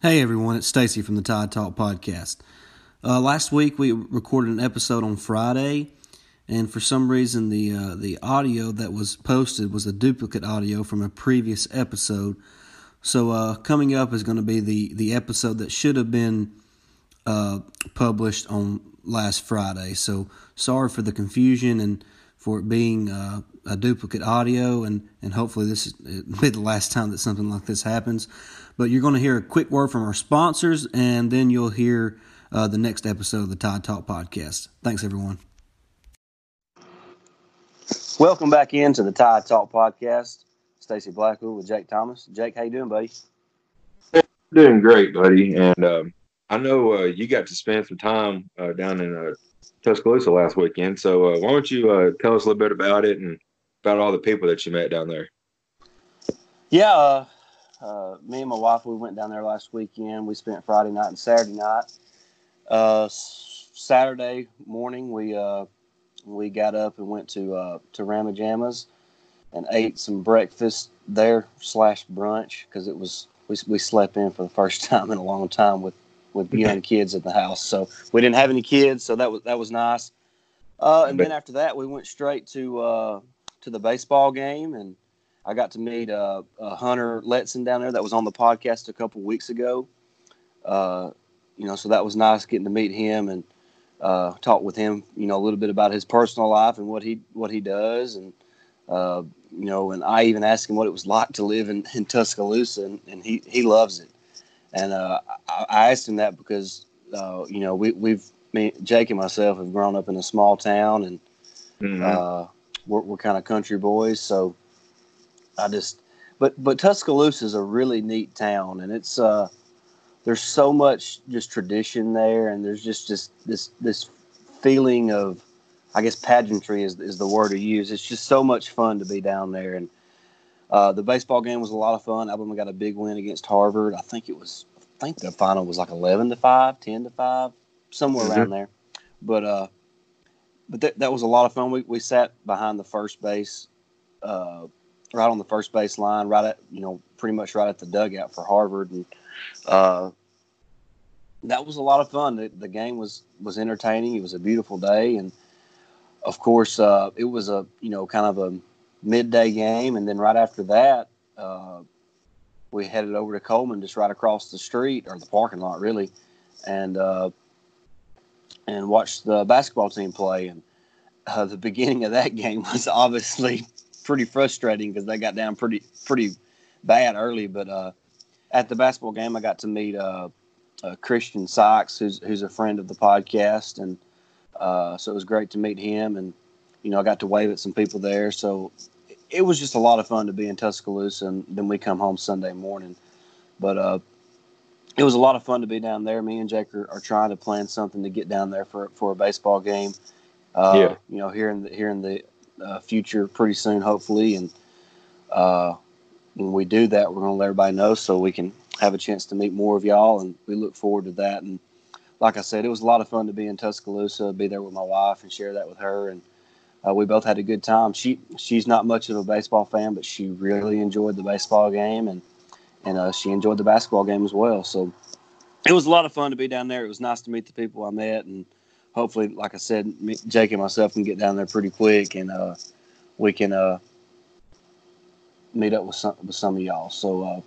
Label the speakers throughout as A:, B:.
A: Hey everyone, it's Stacy from the Tide Talk podcast. Uh, last week we recorded an episode on Friday, and for some reason the uh, the audio that was posted was a duplicate audio from a previous episode. So uh, coming up is going to be the the episode that should have been uh, published on last Friday. So sorry for the confusion and for it being uh, a duplicate audio, and and hopefully this will be the last time that something like this happens. But you're going to hear a quick word from our sponsors, and then you'll hear uh, the next episode of the Tide Talk podcast. Thanks, everyone.
B: Welcome back into the Tide Talk podcast. Stacy Blackwood with Jake Thomas. Jake, how you doing, buddy?
C: Doing great, buddy. And um, I know uh, you got to spend some time uh, down in uh, Tuscaloosa last weekend. So uh, why don't you uh, tell us a little bit about it and about all the people that you met down there?
B: Yeah, uh, me and my wife, we went down there last weekend. We spent Friday night and Saturday night. Uh, Saturday morning, we uh, we got up and went to uh, to Rama Jama's and ate some breakfast there slash brunch because it was we, we slept in for the first time in a long time with with young kids at the house. So we didn't have any kids, so that was that was nice. Uh, and then after that, we went straight to uh, to the baseball game and I got to meet uh, uh, Hunter Letson down there that was on the podcast a couple weeks ago. Uh, you know, so that was nice getting to meet him and uh, talk with him. You know, a little bit about his personal life and what he what he does, and uh, you know, and I even asked him what it was like to live in, in Tuscaloosa, and, and he he loves it. And uh, I, I, asked him that because you know we we've me, Jake and myself have grown up in a small town, and mm-hmm. we're, we're kind of country boys, so I just, but but Tuscaloosa is a really neat town, and it's uh, there's so much just tradition there, and there's just just this this feeling of, I guess pageantry is is the word to use. It's just so much fun to be down there, and uh, the baseball game was a lot of fun. Alabama got a big win against Harvard. I think it was, I think the final was like eleven to 5, 10 to five, somewhere mm-hmm. around there. But uh, but that, that was a lot of fun. We we sat behind the first base uh, right on the first base line, right at you know pretty much right at the dugout for Harvard, and uh, that was a lot of fun. The, the, game was was entertaining. It was a beautiful day, and of course, uh, it was a you know kind of a midday game, and then right after that, uh, we headed over to Coleman, just right across the street or the parking lot, really, and uh, and watched the basketball team play. And uh, the beginning of that game was obviously pretty frustrating because they got down pretty pretty bad early. But uh, at the basketball game, I got to meet uh, uh, Christian Sykes, who's who's a friend of the podcast, and uh, so it was great to meet him. And you know, I got to wave at some people there. So it was just a lot of fun to be in Tuscaloosa. And then we come home Sunday morning. But uh, it was a lot of fun to be down there. Me and Jake are, are trying to plan something to get down there for for a baseball game. Uh, yeah. You know, here in the here in the uh, future pretty soon, hopefully. And uh, when we do that, we're going to let everybody know so we can have a chance to meet more of y'all. And we look forward to that. And like I said, it was a lot of fun to be in Tuscaloosa, be there with my wife and share that with her. And uh, we both had a good time. She she's not much of a baseball fan, but she really enjoyed the baseball game and and uh, she enjoyed the basketball game as well. So it was a lot of fun to be down there. It was nice to meet the people I met and hopefully, like I said, me, Jake and myself can get down there pretty quick, and uh, we can uh, meet up with some with some of y'all. So uh,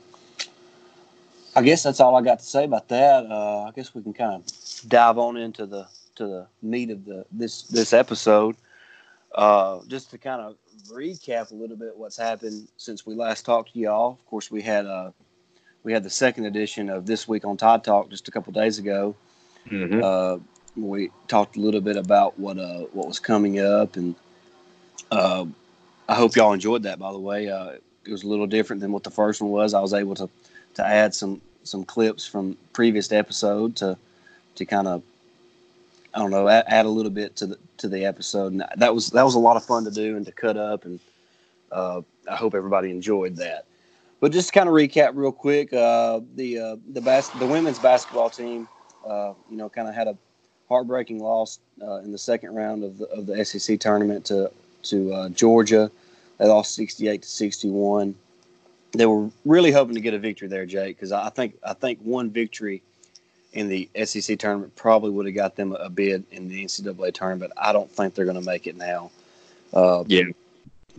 B: I guess that's all I got to say about that. Uh, I guess we can kind of dive on into the to the meat of the this this episode. Uh, just to kind of recap a little bit what's happened since we last talked to y'all. Of course, we had uh, we had the second edition of this week on Tide Talk just a couple days ago. Mm-hmm. Uh, we talked a little bit about what uh what was coming up, and uh, I hope y'all enjoyed that. By the way, uh, it was a little different than what the first one was. I was able to to add some some clips from previous episode to to kind of I don't know add, add, a little bit to the to the episode. And that was that was a lot of fun to do and to cut up, and uh, I hope everybody enjoyed that. But just to kind of recap real quick, uh, the uh, the bas- the women's basketball team, uh, you know, kind of had a heartbreaking loss uh, in the second round of the, of the SEC tournament to to uh, Georgia. They lost 68 to 61. they were really hoping to get a victory there, Jake, because I think I think one victory in the SEC tournament probably would have got them a bid in the NCAA tournament. But I don't think they're going to make it now.
C: Uh, yeah,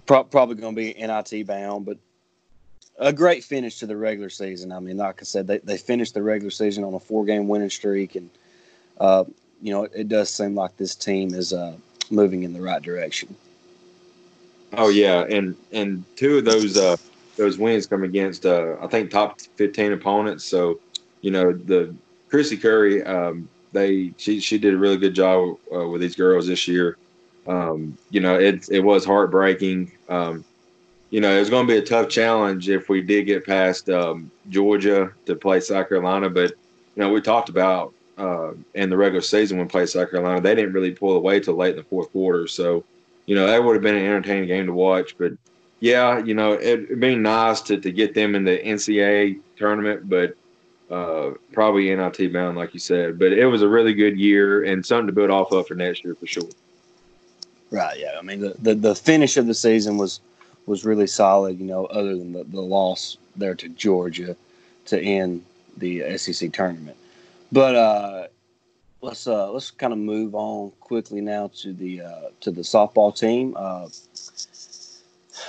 B: pro- probably going to be NIT bound, but a great finish to the regular season. I mean, like I said, they, they finished the regular season on a four game winning streak, and uh, you know it, does seem like this team is uh, moving in the right direction.
C: Oh yeah, and and two of those uh, those wins come against uh, I think top fifteen opponents. So you know the Kristy Curry, um, they she she did a really good job uh, with these girls this year. Um, you know it it was heartbreaking. Um, you know, it was going to be a tough challenge if we did get past um, Georgia to play South Carolina. But you know, we talked about uh, in the regular season when played South Carolina, they didn't really pull away till late in the fourth quarter. So, you know, that would have been an entertaining game to watch. But yeah, you know, it, would be nice to, to get them in the NCAA tournament, but uh, probably NIT bound, like you said. But it was a really good year and something to build off of for next year for sure.
B: Right. Yeah. I mean, the, the, the finish of the season was was really solid. You know, other than the, the loss there to Georgia to end the SEC tournament. But uh, let's uh, let's kind of move on quickly now to the uh, to the softball team. Uh,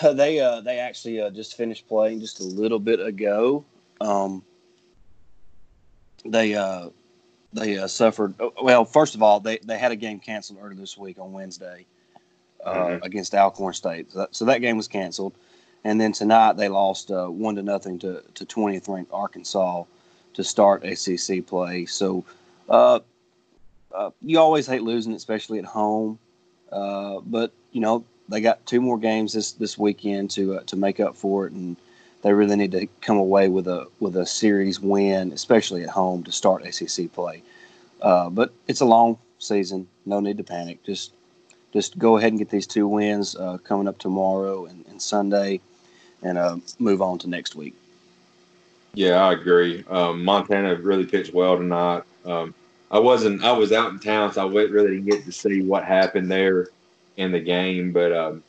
B: they uh, they actually uh, just finished playing just a little bit ago. Um, they uh, they uh, suffered. Well, first of all, they, they had a game canceled earlier this week on Wednesday uh, mm-hmm. against Alcorn State. So that, so that, game was canceled. And then tonight they lost uh, one to nothing to to 20th ranked Arkansas to start SEC play. So uh, uh, you always hate losing, especially at home. Uh, but you know they got two more games this this weekend to uh, to make up for it, and they really need to come away with a with a series win, especially at home to start SEC play. but it's a long season. No need to panic. Just just go ahead and get these two wins uh, coming up tomorrow and, and Sunday, and uh, move on to next week.
C: Yeah, I agree. Um, Montana really pitched well tonight. Um, I wasn't. I was out in town, so I went really didn't get to see what happened there in the game. But um,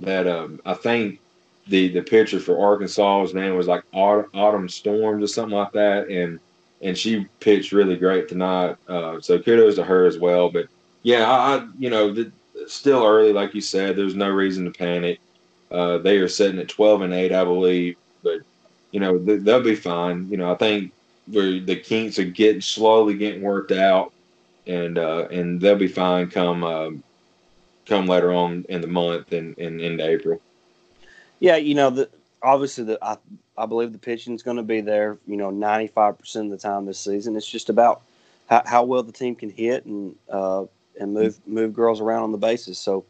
C: that um, I think the the pitcher for Arkansas's name was like Autumn Storms or something like that, and and she pitched really great tonight. Uh, so kudos to her as well. But yeah, I, you know the, still early, like you said. There's no reason to panic. Uh, they are sitting at 12 and 8, I believe, but you know th- they'll be fine. You know, I think where the kinks are getting slowly getting worked out, and uh, and they'll be fine come uh, come later on in the month and, and into April.
B: Yeah, you know, the, obviously the I, I believe the pitching is going to be there. You know, 95 percent of the time this season. It's just about how, how well the team can hit and uh, and move move girls around on the bases. So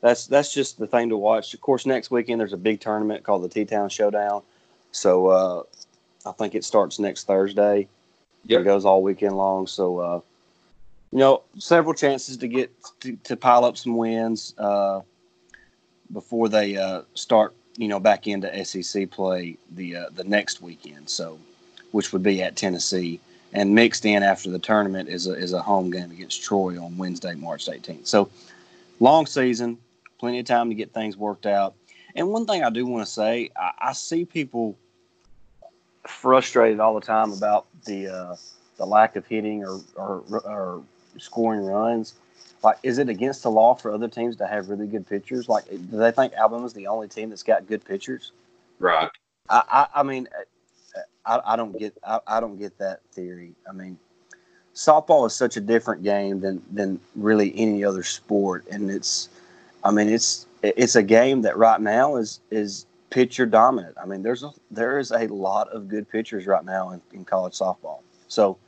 B: that's that's just the thing to watch. Of course, next weekend there's a big tournament called the T Town Showdown. So uh, I think it starts next Thursday. Yep. It goes all weekend long. So uh, you know, several chances to get to, to pile up some wins uh, before they uh, start. You know, back into SEC play the uh, the next weekend. So, which would be at Tennessee and mixed in after the tournament is a, is a home game against Troy on Wednesday, March 18th. So long season, plenty of time to get things worked out. And one thing I do want to say, I, I see people frustrated all the time about the uh, the lack of hitting or, or, or scoring runs. Like, is it against the law for other teams to have really good pitchers? Like, do they think Alabama's the only team that's got good pitchers?
C: Right.
B: I, I, I mean, I, I don't get I, I don't get that theory. I mean, softball is such a different game than than really any other sport, and it's I mean it's it's a game that right now is is pitcher dominant. I mean, there's a there is a lot of good pitchers right now in, in college softball. So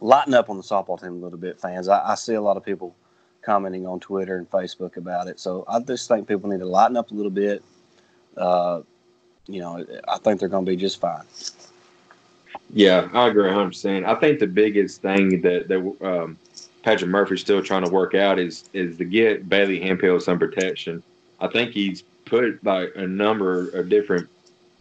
B: lighten up on the softball team a little bit, fans. I, I, see a lot of people commenting on Twitter and Facebook about it. So I just think people need to lighten up a little bit. Uh, you know, I think they're going to be just fine.
C: Yeah, I agree 100. percent I think the biggest thing that that um, Patrick Murphy's still trying to work out is is to get Bailey Hemphill some protection. I think he's put like a number of different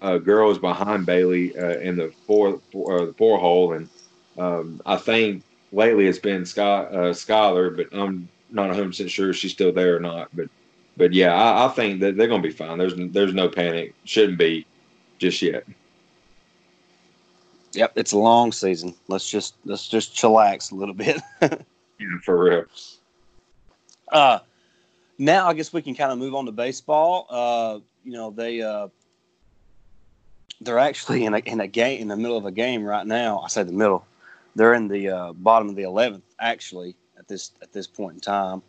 C: uh, girls behind Bailey uh, in the four, four uh, the four hole, and um, I think lately it's been Sky, uh, Skylar, but I'm not 100 percent sure she's still there or not. But but yeah, I, I think that they're going to be fine. There's there's no panic. Shouldn't be. just yet.
B: Yep, it's a long season. Let's just let's just chillax a little bit.
C: yeah, for real.
B: Uh, now I guess we can kind of move on to baseball. Uh, you know they uh, they're actually in a in a game in the middle of a game right now. I say the middle. They're in the uh, bottom of the eleventh actually at this at this point in time.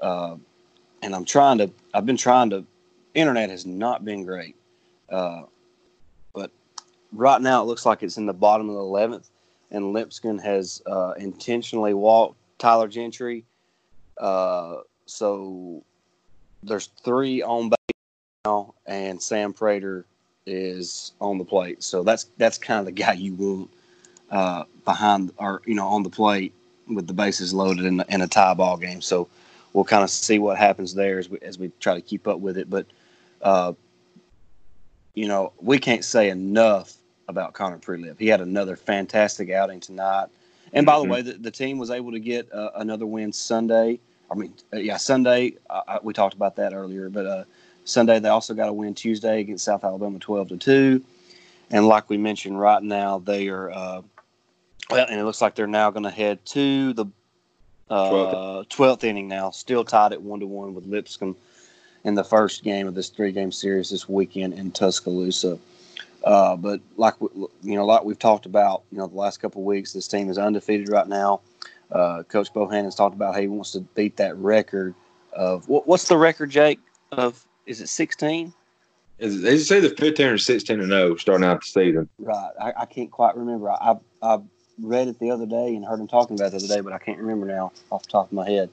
B: Uh, and I'm trying to. I've been trying to. Internet has not been great, uh, but right now it looks like it's in the bottom of the eleventh, and Lipscomb has uh, intentionally walked Tyler Gentry. So there's three on base now, and Sam Prater is on the plate. So that's that's kind of the guy you want uh, behind or you know on the plate with the bases loaded in, in a tie ball game. So we'll kind of see what happens there as we as we try to keep up with it. But uh, you know, we can't say enough about Connor Prielipp. He had another fantastic outing tonight. And by mm-hmm. the way, the, the, team was able to get uh, another win Sunday. I mean, uh, yeah, Sunday. Uh, we talked about that earlier, but uh, Sunday they also got a win Tuesday against South Alabama, twelve to two. And like we mentioned, right now they are uh, well, and it looks like they're now going to head to the uh, 12th inning now, still tied at one to one with Lipscomb in the first game of this three game series this weekend in Tuscaloosa. Uh, but like you know, like we've talked about, you know, the last couple of weeks, this team is undefeated right now. Uh, Coach Bohan has talked about how he wants to beat that record of what, what's the record, Jake? Of is it 16?
C: They say the 15 or 16 and 0 starting out the season.
B: Right. I, I can't quite remember. I, I read it the other day and heard him talking about it the other day, but I can't remember now off the top of my head.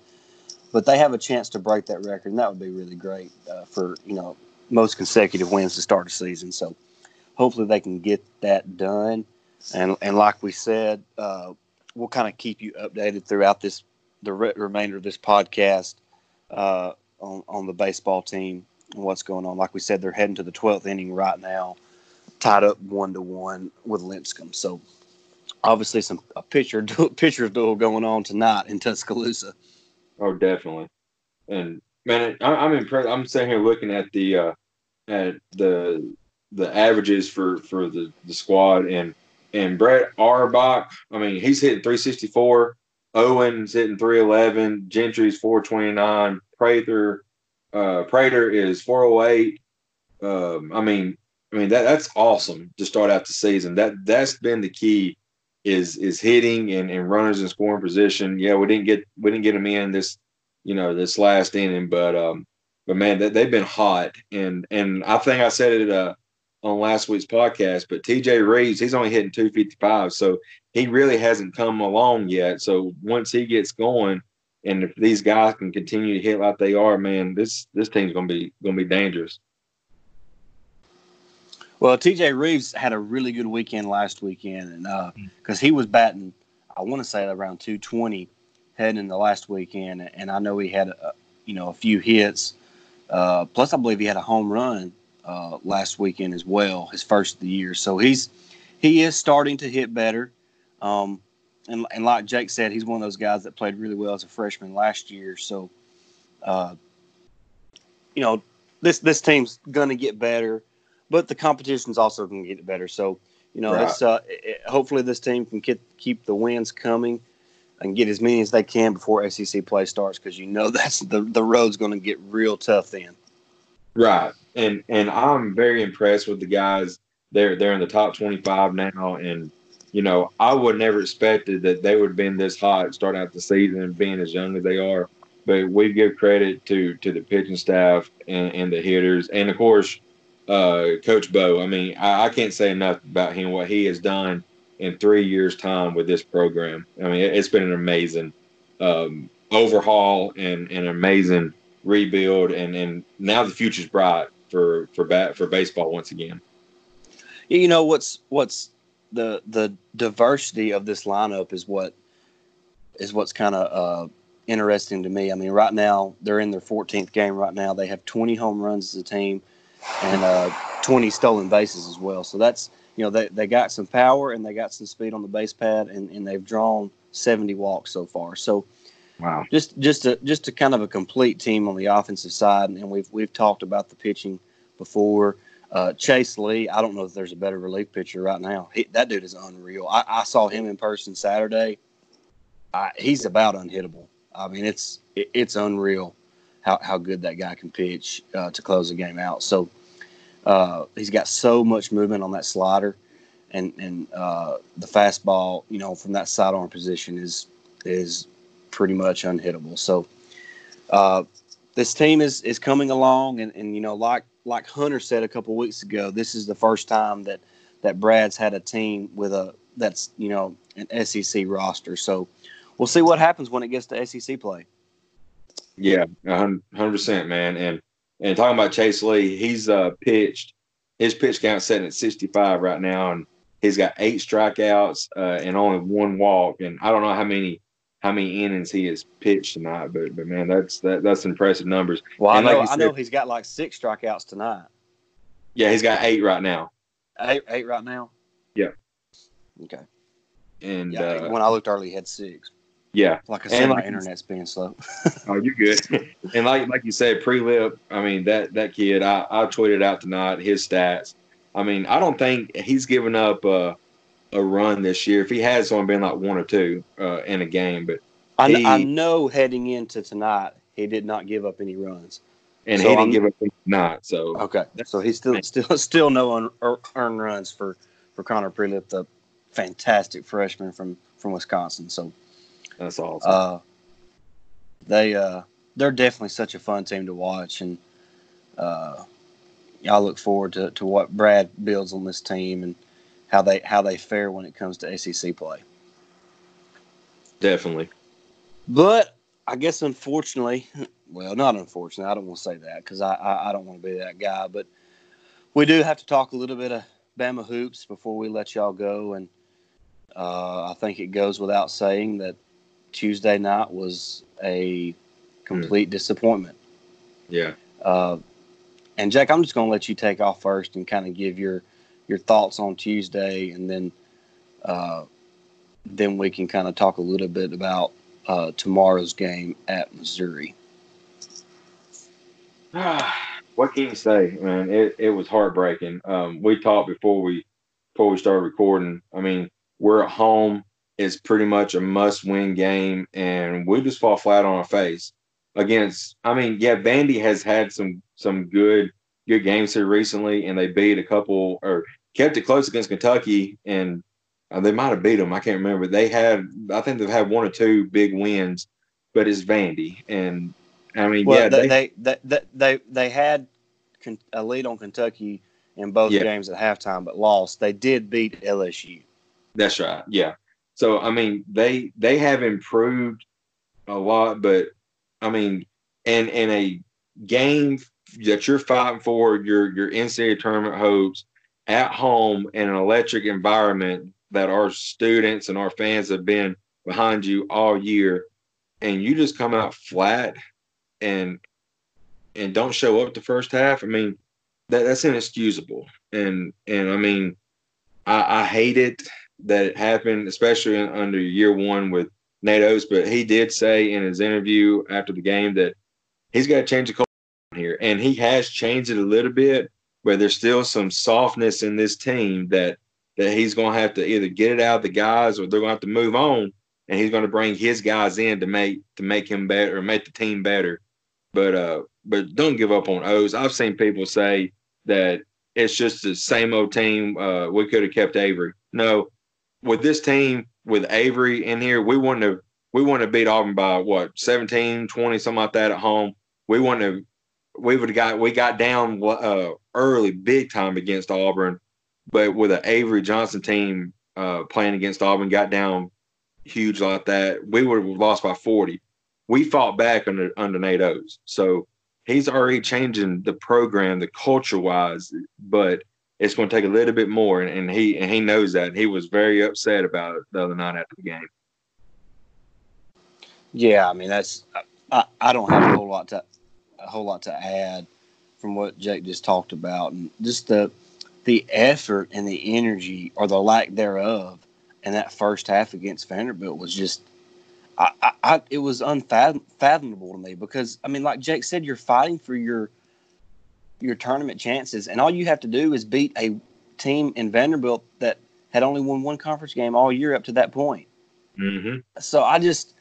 B: But they have a chance to break that record, and that would be really great uh, for you know most consecutive wins to start a season. So hopefully they can get that done. And and like we said, uh, we'll kind of keep you updated throughout this the re- remainder of this podcast uh, on on the baseball team and what's going on. Like we said, they're heading to the twelfth inning right now, tied up one to one with Lipscomb. So obviously some a pitcher pitcher duel going on tonight in Tuscaloosa.
C: Oh, definitely. And man, I, am impressed. I'm sitting here looking at the uh, at the the averages for for the the squad and and Brett Auerbach. I mean, he's hitting 364. Owen's hitting 311. Gentry's 429. Prater uh, Prater is 408. Um, I mean, I mean that that's awesome to start out the season. That that's been the key is is hitting and, and runners in scoring position. Yeah, we didn't get we didn't get them in this you know this last inning, but um, but man, they, they've been hot and and I think I said it uh on last week's podcast, but TJ Reeves he's only hitting 255, so he really hasn't come along yet. So once he gets going, and if these guys can continue to hit like they are, man, this this team's gonna be gonna be dangerous.
B: Well, TJ Reeves had a really good weekend last weekend, and because uh, he was batting, I want to say around 220 heading in the last weekend, and I know he had a, you know a few hits. Uh, plus, I believe he had a home run uh, last weekend as well, his first of the year. So he's he is starting to hit better. Um, and, and like Jake said, he's one of those guys that played really well as a freshman last year. So, uh, you know, this this team's gonna get better but the competition's also going to get better. So, you know, right. it's uh, it, hopefully this team can get, keep the wins coming and get as many as they can before SEC play starts because you know that's the the road's going to get real tough then.
C: Right, and and I'm very impressed with the guys. They're they're in the top 25 now, and you know I would never expected that they would have been this hot starting out the season being as young as they are. But we give credit to to the pitching staff and, and the hitters, and of course uh, Coach Bo. I mean, I, I, can't say enough about him, what he has done in three years' time with this program. I mean, it, has been an amazing um, overhaul and, and an amazing rebuild, and, and now the future's bright for for bat for baseball once again.
B: You know what's what's the the diversity of this lineup is what is what's kind of uh, interesting to me. I mean, right now they're in their 14th game. Right now they have 20 home runs as a team and uh, 20 stolen bases as well. So that's you know they, they got some power and they got some speed on the base pad and, and they've drawn 70 walks so far. So
C: wow,
B: just just a just a kind of a complete team on the offensive side. And we've we've talked about the pitching before. Uh, Chase Lee, I don't know if there's a better relief pitcher right now. He, that dude is unreal. I, I, saw him in person Saturday. I, he's about unhittable. I mean, it's it, it's unreal how, how good that guy can pitch uh, to close the game out. So uh, he's got so much movement on that slider, and and uh, the fastball, you know, from that sidearm position is is pretty much unhittable. So uh, this team is is coming along, and, and you know, like like Hunter said a couple weeks ago, this is the first time that that Brad's had a team with a that's you know an SEC roster. So we'll see what happens when it gets to SEC play.
C: Yeah, hundred percent, man. And and talking about Chase Lee, he's uh, pitched his pitch count setting at sixty five right now, and he's got eight strikeouts uh, and only one walk. And I don't know how many how many innings he has pitched tonight, but but man, that's that, that's impressive numbers.
B: Well,
C: and
B: I know
C: like
B: I know he's got like six strikeouts tonight.
C: Yeah, he's got eight right now.
B: Eight eight right now.
C: Yeah.
B: Okay.
C: And
B: Yeah,
C: uh,
B: when I looked early, he had six.
C: yeah,
B: Like I said,
C: And
B: my
C: like-
B: internet's being slow.
C: oh, you're good. and like like you said, Prielipp. I mean that that kid. I I tweeted out tonight his stats. I mean, I don't think he's given up uh, a run this year. If he has, only been like one or two uh, in a game. But
B: I,
C: He-
B: I know heading into tonight, he did not give up any runs.
C: and
B: So
C: he didn't
B: I'm-
C: give up any tonight. So
B: Okay, so he's still still still no un, er, earned runs for for Connor Prielipp, the fantastic freshman from from Wisconsin. So
C: that's awesome.
B: uh, they uh, they're definitely such a fun team to watch, and uh, I look forward to, to what Brad builds on this team and how they how they fare when it comes to SEC play.
C: Definitely.
B: But I guess unfortunately, well, not unfortunately, I don't want to say that because I, I, I don't want to be that guy. But we do have to talk a little bit of Bama hoops before we let y'all go. And uh, I think it goes without saying that Tuesday night was a complete disappointment.
C: Yeah.
B: Uh, and Jack, I'm just going to let you take off first and kind of give your your thoughts on Tuesday, and then uh, then we can kind of talk a little bit about uh, tomorrow's game at Missouri.
C: what can you say, man? It it was heartbreaking. Um, we talked before we before we started recording. I mean, we're at home. It's pretty much a must-win game, and we just fall flat on our face against. I mean, yeah, Vandy has had some some good good games here recently, and they beat a couple or kept it close against Kentucky, and uh, they might have beat them. I can't remember. They had, I think they've had one or two big wins, but it's Vandy, and I mean,
B: Well,
C: yeah,
B: they,
C: they,
B: they, they, they, they had a lead on Kentucky in both
C: Yeah.
B: games at halftime, but lost. They did beat LSU.
C: That's right. Yeah. So I mean, they they have improved a lot, but I mean, in in a game that you're fighting for your your NCAA tournament hopes at home in an electric environment that our students and our fans have been behind you all year, and you just come out flat and and don't show up the first half. I mean, that that's inexcusable. And and I mean, I, I hate it that it happened, especially in, under year one with Nate Oats. But he did say in his interview after the game that he's got to change the culture and he has changed it a little bit. But there's still some softness in this team that that he's going to have to either get it out of the guys or they're going to have to move on, and he's going to bring his guys in to make to make him better or make the team better. But uh, but don't give up on Oats. I've seen people say that it's just the same old team. Uh, we could have kept Avery. No, with this team with Avery in here, we wouldn't have we wouldn't have beat Auburn by what 17, 20, something like that at home. We wouldn't have we would have got we got down uh, early, big time against Auburn, but with an Avery Johnson team uh, playing against Auburn, got down huge like that. We would have lost by forty. We fought back under under Nate Oats, so he's already changing the program, the culture wise, but it's going to take a little bit more, and, and he and he knows that. He was very upset about it the other night after the game.
B: Yeah, I mean that's I, I don't have a whole lot to a whole lot to add from what Jake just talked about, and just the the effort and the energy or the lack thereof in that first half against Vanderbilt was just I, I, I it was unfathomable to me because I mean, like Jake said, you're fighting for your your tournament chances. And all you have to do is beat a team in Vanderbilt that had only won one conference game all year up to that point.
C: Mm-hmm.
B: So I just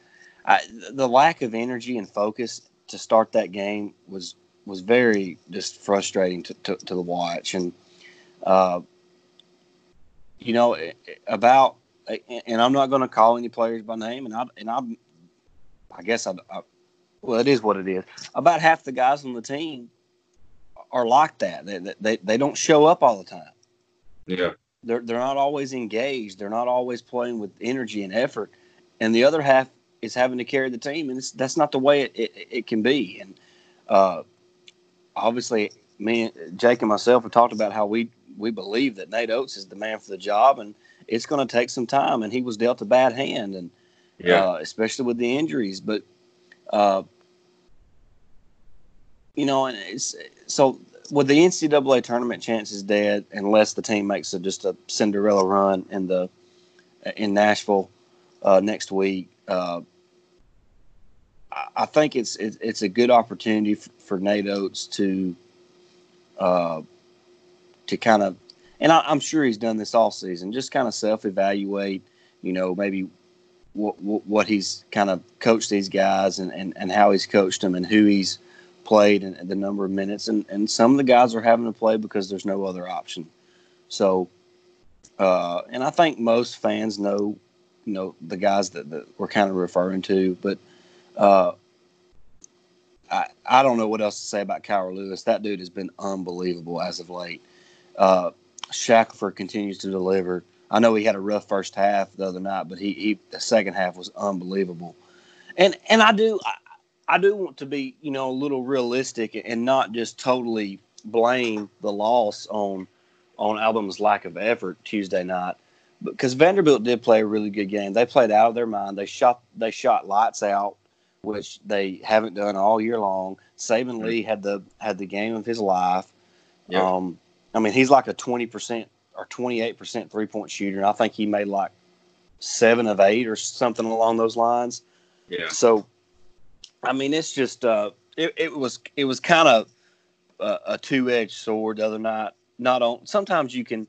B: I, the lack of energy and focus to start that game was was very just frustrating to, to, to the watch. And uh, you know eh, eh, about eh, and I'm not going to call any players by name and I and I I guess I, I well it is what it is. About half the guys on the team are like that. They, they, they don't show up all the time.
C: Yeah.
B: They're they're not always engaged. They're not always playing with energy and effort, and the other half is having to carry the team, and that's not the way it, it, it can be. And uh, obviously, me, Jake, and myself have talked about how we we believe that Nate Oats is the man for the job, and it's going to take some time. And he was dealt a bad hand, and yeah. uh, especially with the injuries. But uh, you know, and it's so with the NCAA tournament chances dead unless the team makes a, just a Cinderella run in the in Nashville uh, next week. Uh, I think it's it's a good opportunity for, Nate Oats to uh, to kind of, and I, am sure he's done this all season, just kind of self evaluate. You know, maybe what, what, what he's kind of coached these guys and, and, and how he's coached them and who he's played and, the number of minutes. And, and some of the guys are having to play because there's no other option. So, uh, and I think most fans know, you know, the guys that, that we're kind of referring to. But uh, I, I don't know what else to say about Kira Lewis. That dude has been unbelievable as of late. Uh, Shackelford continues to deliver. I know he had a rough first half the other night, but he, he the second half was unbelievable. And and I do I do want to be, you know, a little realistic and not just totally blame the loss on on Alabama's lack of effort Tuesday night, because Vanderbilt did play a really good game. They played out of their mind. They shot they shot lights out, which they haven't done all year long. Saben mm-hmm. Lee had the had the game of his life. Yep. Um, I mean, he's like a twenty percent or twenty eight percent three point shooter, and I think he made like seven of eight or something along those lines.
C: Yeah.
B: So I mean, it's just uh, it, it was it was kind of a, a two edged sword the other night. Not on. Sometimes you can,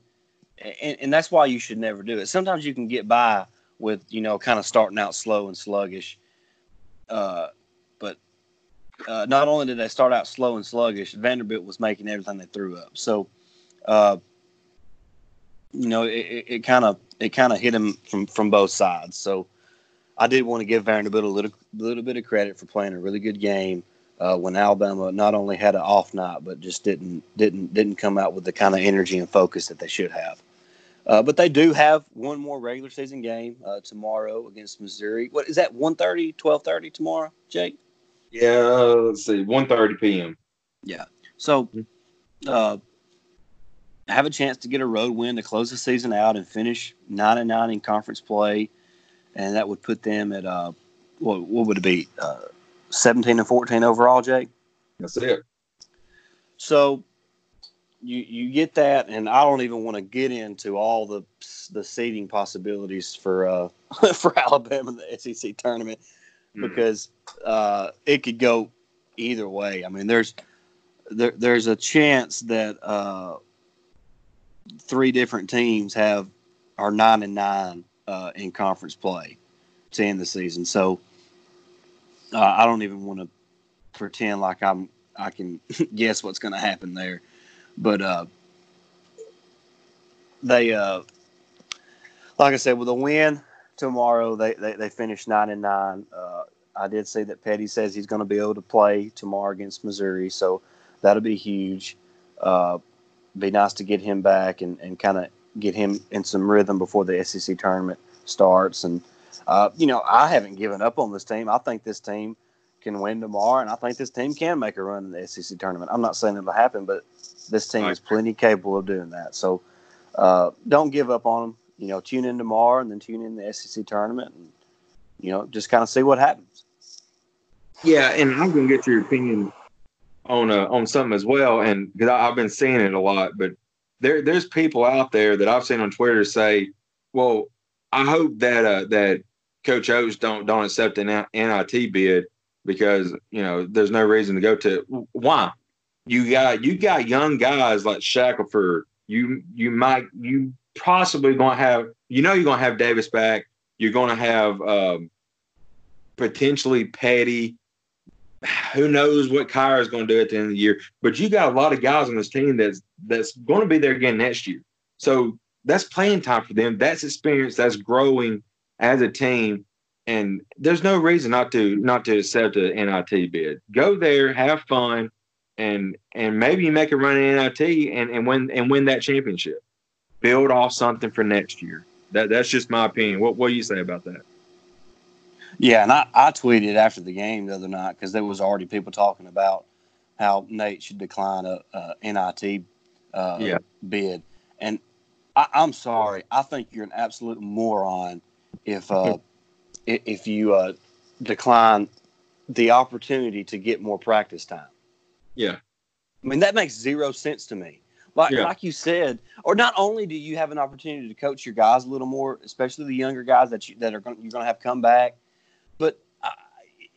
B: and, and that's why you should never do it. Sometimes you can get by with you know kind of starting out slow and sluggish. Uh, but uh, not only did they start out slow and sluggish, Vanderbilt was making everything they threw up. So, uh, you know, it kind of it kind of hit him from from both sides. So I did want to give Vanderbilt a little little bit of credit for playing a really good game uh, when Alabama not only had an off night but just didn't didn't didn't come out with the kind of energy and focus that they should have. Uh, but they do have one more regular season game uh, tomorrow against Missouri. What is that? 1.30, 12.30 tomorrow, Jake?
C: Yeah, let's see, 1.30 p.m.
B: Yeah. So, uh, have a chance to get a road win to close the season out and finish nine and nine in conference play and that would put them at uh, what what would it be? Uh, Seventeen and fourteen overall, Jake.
C: That's it.
B: So you you get that, and I don't even want to get into all the the seeding possibilities for uh, for Alabama in the SEC tournament mm. because uh, it could go either way. I mean, there's there, there's a chance that uh, three different teams have are nine and nine uh, in conference play to end the season. So uh, I don't even want to pretend like I'm I can guess what's going to happen there, but uh, they uh, like I said with a win tomorrow they they, they finished nine and nine. Uh, I did see that Petty says he's going to be able to play tomorrow against Missouri, so that'll be huge. Uh, be nice to get him back and, and kind of get him in some rhythm before the SEC tournament starts. And uh, you know, I haven't given up on this team. I think this team can win tomorrow, and I think this team can make a run in the SEC tournament. I'm not saying it'll happen, but this team is plenty capable of doing that. So uh, don't give up on them. You know, tune in tomorrow and then tune in the SEC tournament, and you know, just kind of see what happens.
C: Yeah, and I'm going to get your opinion on uh, on something as well, and because I've been seeing it a lot, but there there's people out there that I've seen on Twitter say, "Well, I hope that uh, that Coach Oats don't don't accept an NIT bid because you know there's no reason to go to why." you got you got young guys like Shackelford. You you might you possibly gonna have you know you're gonna have Davis back. You're gonna have um, potentially Petty. Who knows what Kyer is to do at the end of the year? But you got a lot of guys on this team that's that's to be there again next year. So that's playing time for them. That's experience. That's growing as a team. And there's no reason not to not to accept a NIT bid. Go there, have fun, and and maybe you make a run in NIT and, and win and win that championship. Build off something for next year. That that's just my opinion. What what do you say about that?
B: Yeah, and I, I tweeted after the game the other night because there was already people talking about how Nate should decline a, a NIT uh,
C: Yeah.
B: bid, and I, I'm sorry, I think you're an absolute moron if uh, if you uh, decline the opportunity to get more practice time.
C: Yeah.
B: I mean that makes zero sense to me. Like
C: Yeah.
B: like you said, or not only do you have an opportunity to coach your guys a little more, especially the younger guys that you that are going you're going to have come back, but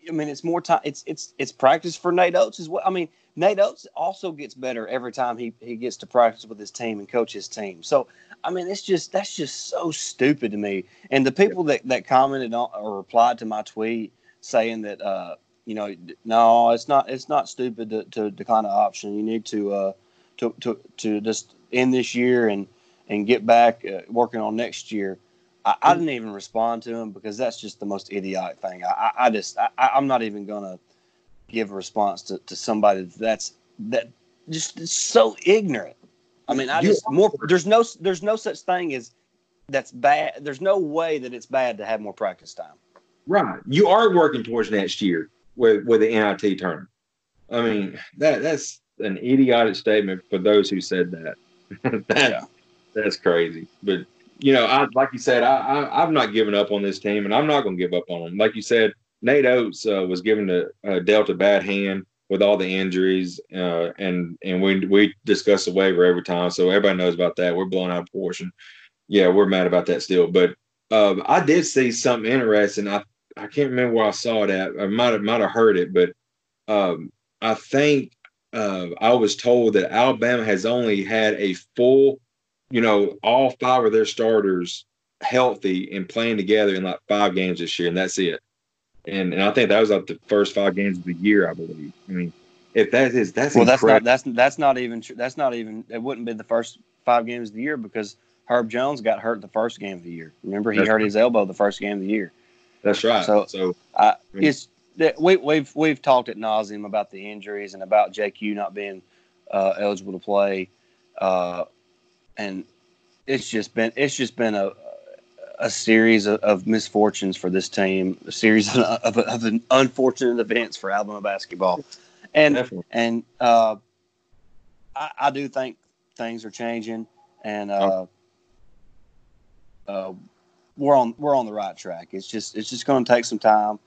B: I, mean it's more time. It's it's it's practice for Nate Oats as well. I mean Nate Oats also gets better every time he he gets to practice with his team and coach his team. So I mean it's just that's just so stupid to me. And the people that that commented on or replied to my tweet saying that uh you know no it's not it's not stupid to, to decline an option. You need to uh to, to, to just end this year and, and get back uh, working on next year. I, I didn't even respond to him because that's just the most idiotic thing. I, I, just, I, I'm not even going to give a response to, to somebody that's that just is so ignorant. I mean, I just more, there's no, there's no such thing as that's bad. There's no way that it's bad to have more practice time.
C: Right. You are working towards next year with with the NIT tournament. I mean, that that's an idiotic statement for those who said that. that
B: Yeah.
C: that's crazy. But you know, I like you said, I, I I've not given up on this team, and I'm not going to give up on them. Like you said, Nate Oats uh, was given a, a dealt a bad hand with all the injuries, uh, and and we we discuss the waiver every time, so everybody knows about that. We're blown out of proportion. Yeah, we're mad about that still, but um, I did see something interesting. I I can't remember where I saw it at. I might have might have heard it, but um, I think uh, I was told that Alabama has only had a full, you know, all five of their starters healthy and playing together in like five games this year, and that's it. And and I think that was like the first five games of the year, I believe. I mean, if that is that's
B: Well, that's not, that's, that's not even, true. that's not even, it wouldn't be the first five games of the year because Herb Jones got hurt the first game of the year. Remember, he
C: That's
B: hurt
C: right.
B: his elbow the first game of the year.
C: That's right.
B: So-
C: So,
B: I,
C: Mm.
B: it's that we, we've we've talked at nauseum about the injuries and about JQ not being uh, eligible to play, uh, and it's just been it's just been a a series of, of misfortunes for this team, a series of, of, of an unfortunate events for Alabama basketball, and
C: definitely.
B: and uh, I, I do think things are changing, and uh, uh, we're on we're on the right track. It's just it's just going to take some time.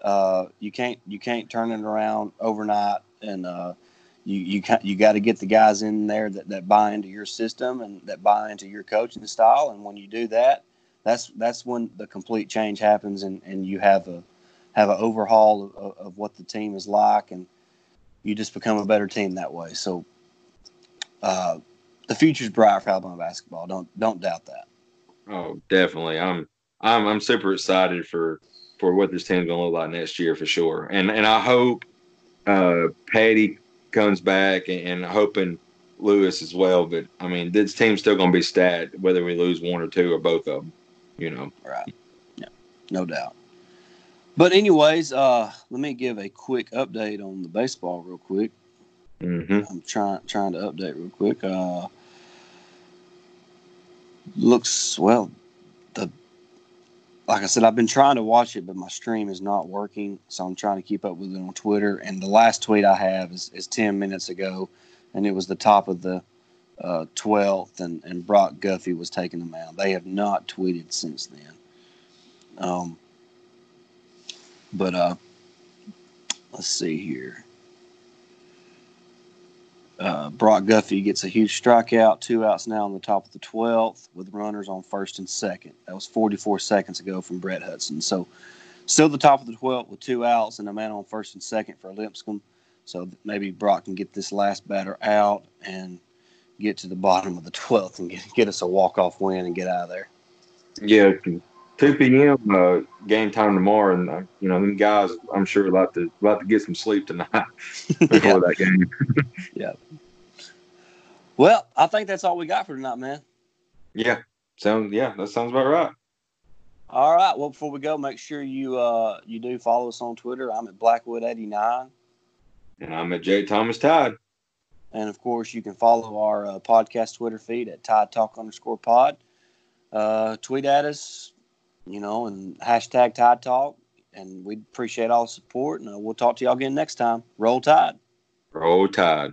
B: Uh, you can't you can't turn it around overnight, and uh, you you you got to get the guys in there that, that buy into your system and that buy into your coaching style. And when you do that, that's that's when the complete change happens, and, and you have a have an overhaul of, of, what the team is like, and you just become a better team that way. So, uh, the future's bright for Alabama basketball. Don't don't doubt that.
C: Oh, definitely. I'm I'm I'm super excited for for what this team's gonna look like next year for sure. And and I hope uh Petty comes back and, and hoping Lewis as well. But I mean this team's still gonna be stat whether we lose one or two or both of them. You know.
B: Right. Yeah, no doubt. But anyways, uh, let me give a quick update on the baseball real quick.
C: hmm
B: I'm trying trying to update real quick. Uh, looks well. Like I said, I've been trying to watch it, but my stream is not working, so I'm trying to keep up with it on Twitter. And the last tweet I have is, is ten minutes ago, and it was the top of the uh, twelfth, and, and Brock Guffey was taking them out. They have not tweeted since then. Um, but uh, let's see here. Uh, Brock Guffey gets a huge strikeout, two outs now on the top of the 12th with runners on first and second. That was 44 seconds ago from Brett Hudson. So, still the top of the 12th with two outs and a man on first and second for Lipscomb. So maybe Brock can get this last batter out and get to the bottom of the 12th and get, get us a walk off win and get out of there.
C: Yeah, 2 p.m. Uh, game time tomorrow, and uh, you know them guys. I'm sure like to like to get some sleep tonight before yeah. that game.
B: yeah. Well, I think that's all we got for tonight, man.
C: Yeah, sounds yeah, that sounds about right.
B: All right. Well, before we go, make sure you uh, you do follow us on Twitter. I'm at Blackwood89.
C: And I'm at J Thomas Tide.
B: And of course, you can follow our uh, podcast Twitter feed at Tide Talk underscore pod. Uh, tweet at us, you know, and hashtag Tide Talk. And we appreciate all the support. And uh, we'll talk to y'all again next time. Roll Tide.
C: Roll Tide.